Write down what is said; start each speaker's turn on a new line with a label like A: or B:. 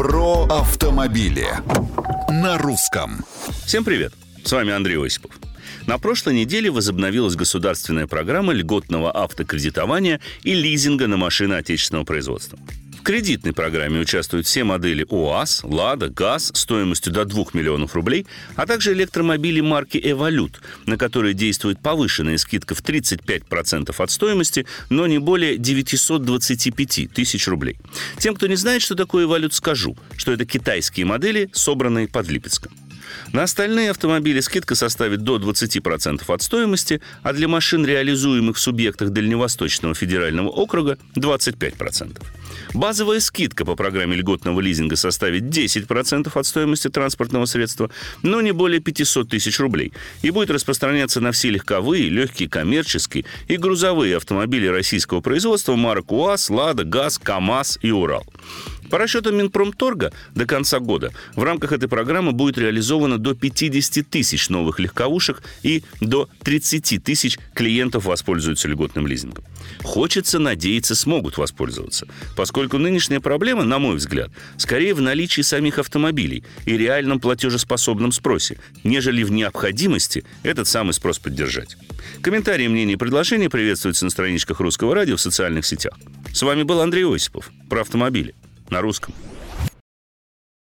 A: Про автомобили на русском.
B: Всем привет! С вами Андрей Осипов. На прошлой неделе возобновилась государственная программа льготного автокредитования и лизинга на машины отечественного производства. В кредитной программе участвуют все модели УАЗ, «Лада», «ГАЗ» стоимостью до 2 миллионов рублей, а также электромобили марки «Эволют», на которые действует повышенная скидка в 35% от стоимости, но не более 925 тысяч рублей. Тем, кто не знает, что такое «Эволют», скажу, что это китайские модели, собранные под Липецком. На остальные автомобили скидка составит до 20% от стоимости, а для машин, реализуемых в субъектах Дальневосточного федерального округа – 25%. Базовая скидка по программе льготного лизинга составит 10% от стоимости транспортного средства, но не более 500 тысяч рублей, и будет распространяться на все легковые, легкие коммерческие и грузовые автомобили российского производства марок УАЗ, «Лада», «ГАЗ», «КАМАЗ» и «Урал». По расчетам Минпромторга, до конца года в рамках этой программы будет реализовано до 50 тысяч новых легковушек и до 30 тысяч клиентов воспользуются льготным лизингом. Хочется надеяться, смогут воспользоваться, поскольку нынешняя проблема, на мой взгляд, скорее в наличии самих автомобилей и реальном платежеспособном спросе, нежели в необходимости этот самый спрос поддержать. Комментарии, мнения и предложения приветствуются на страничках Русского радио в социальных сетях. С вами был Андрей Осипов про автомобили на русском.